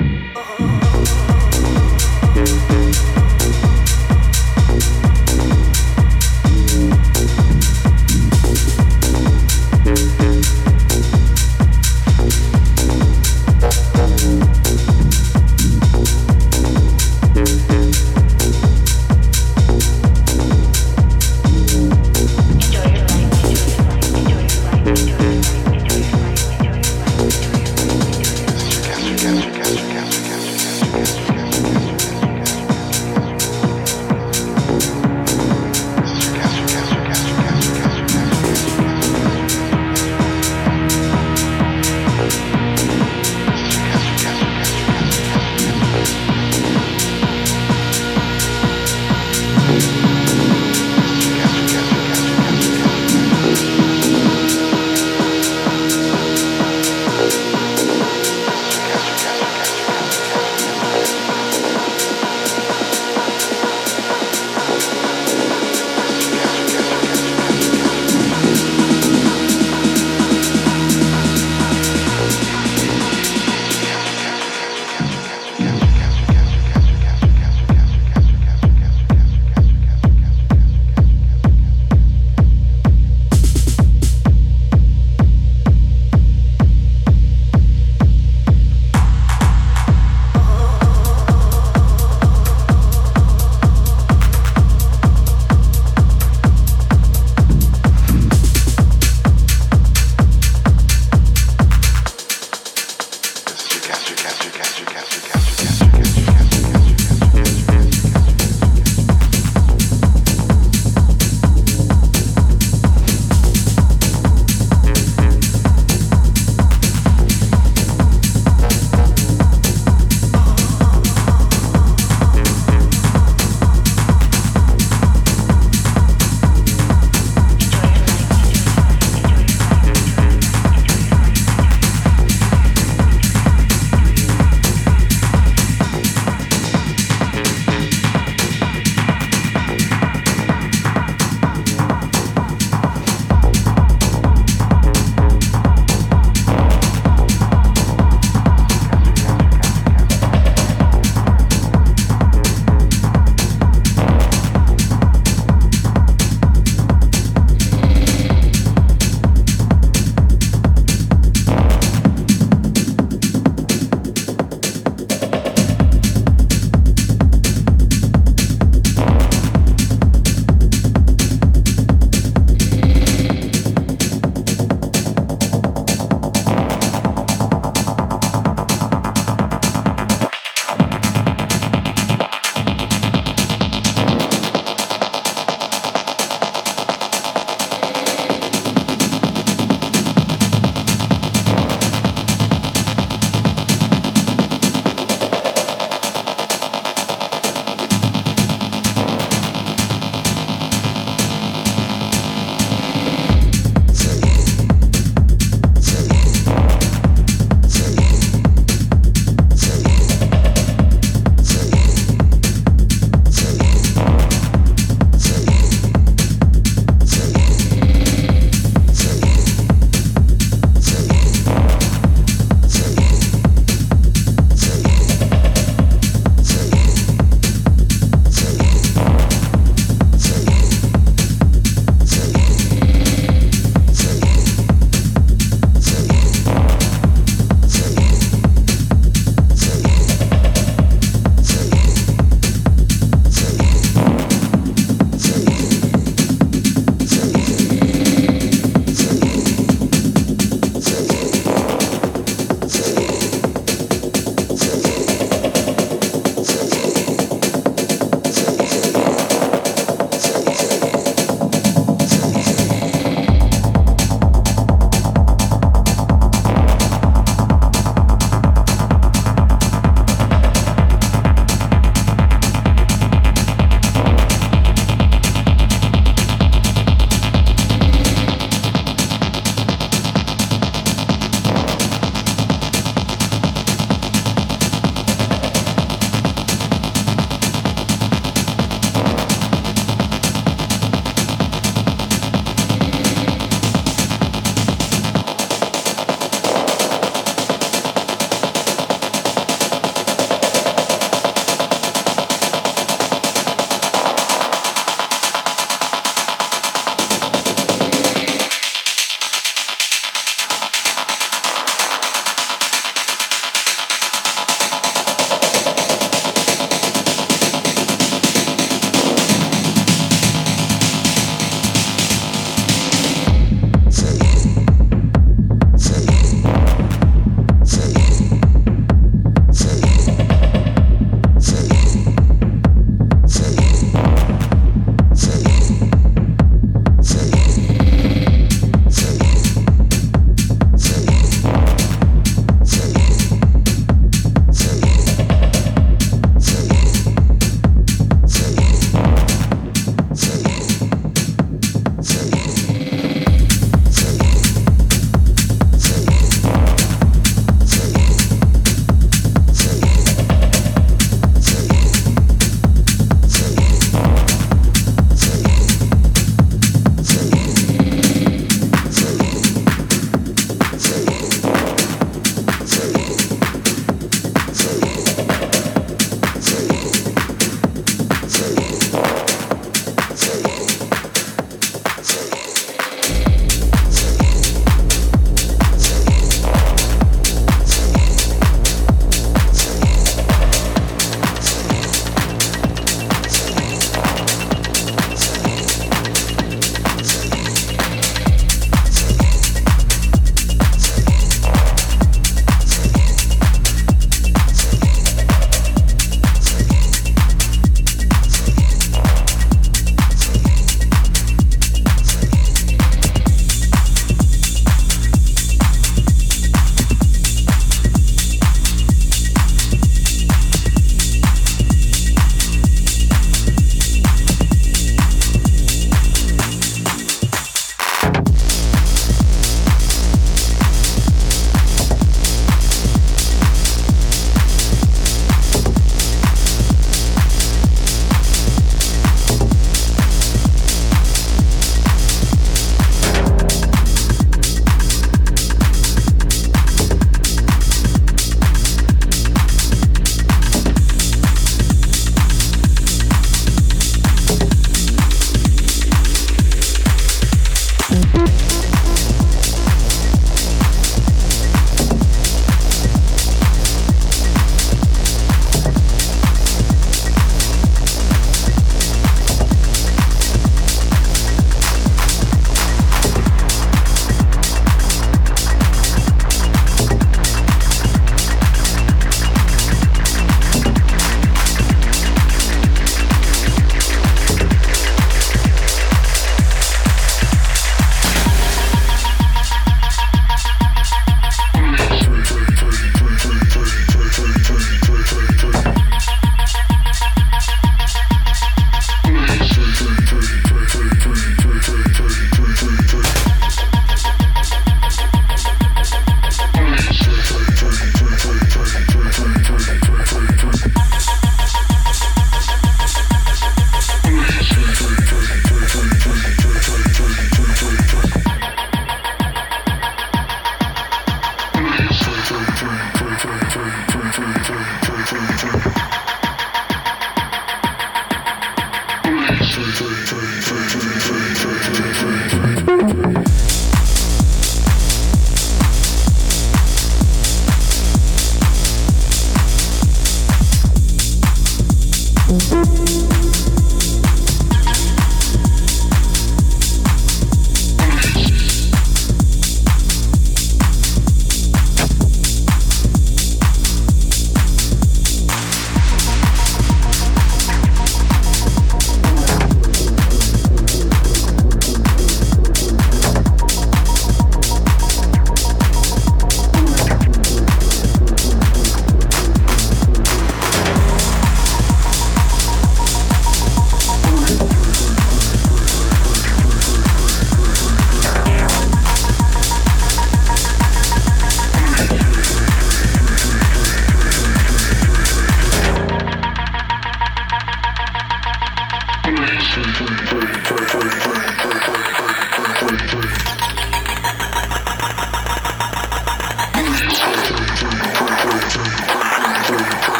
Uh-huh.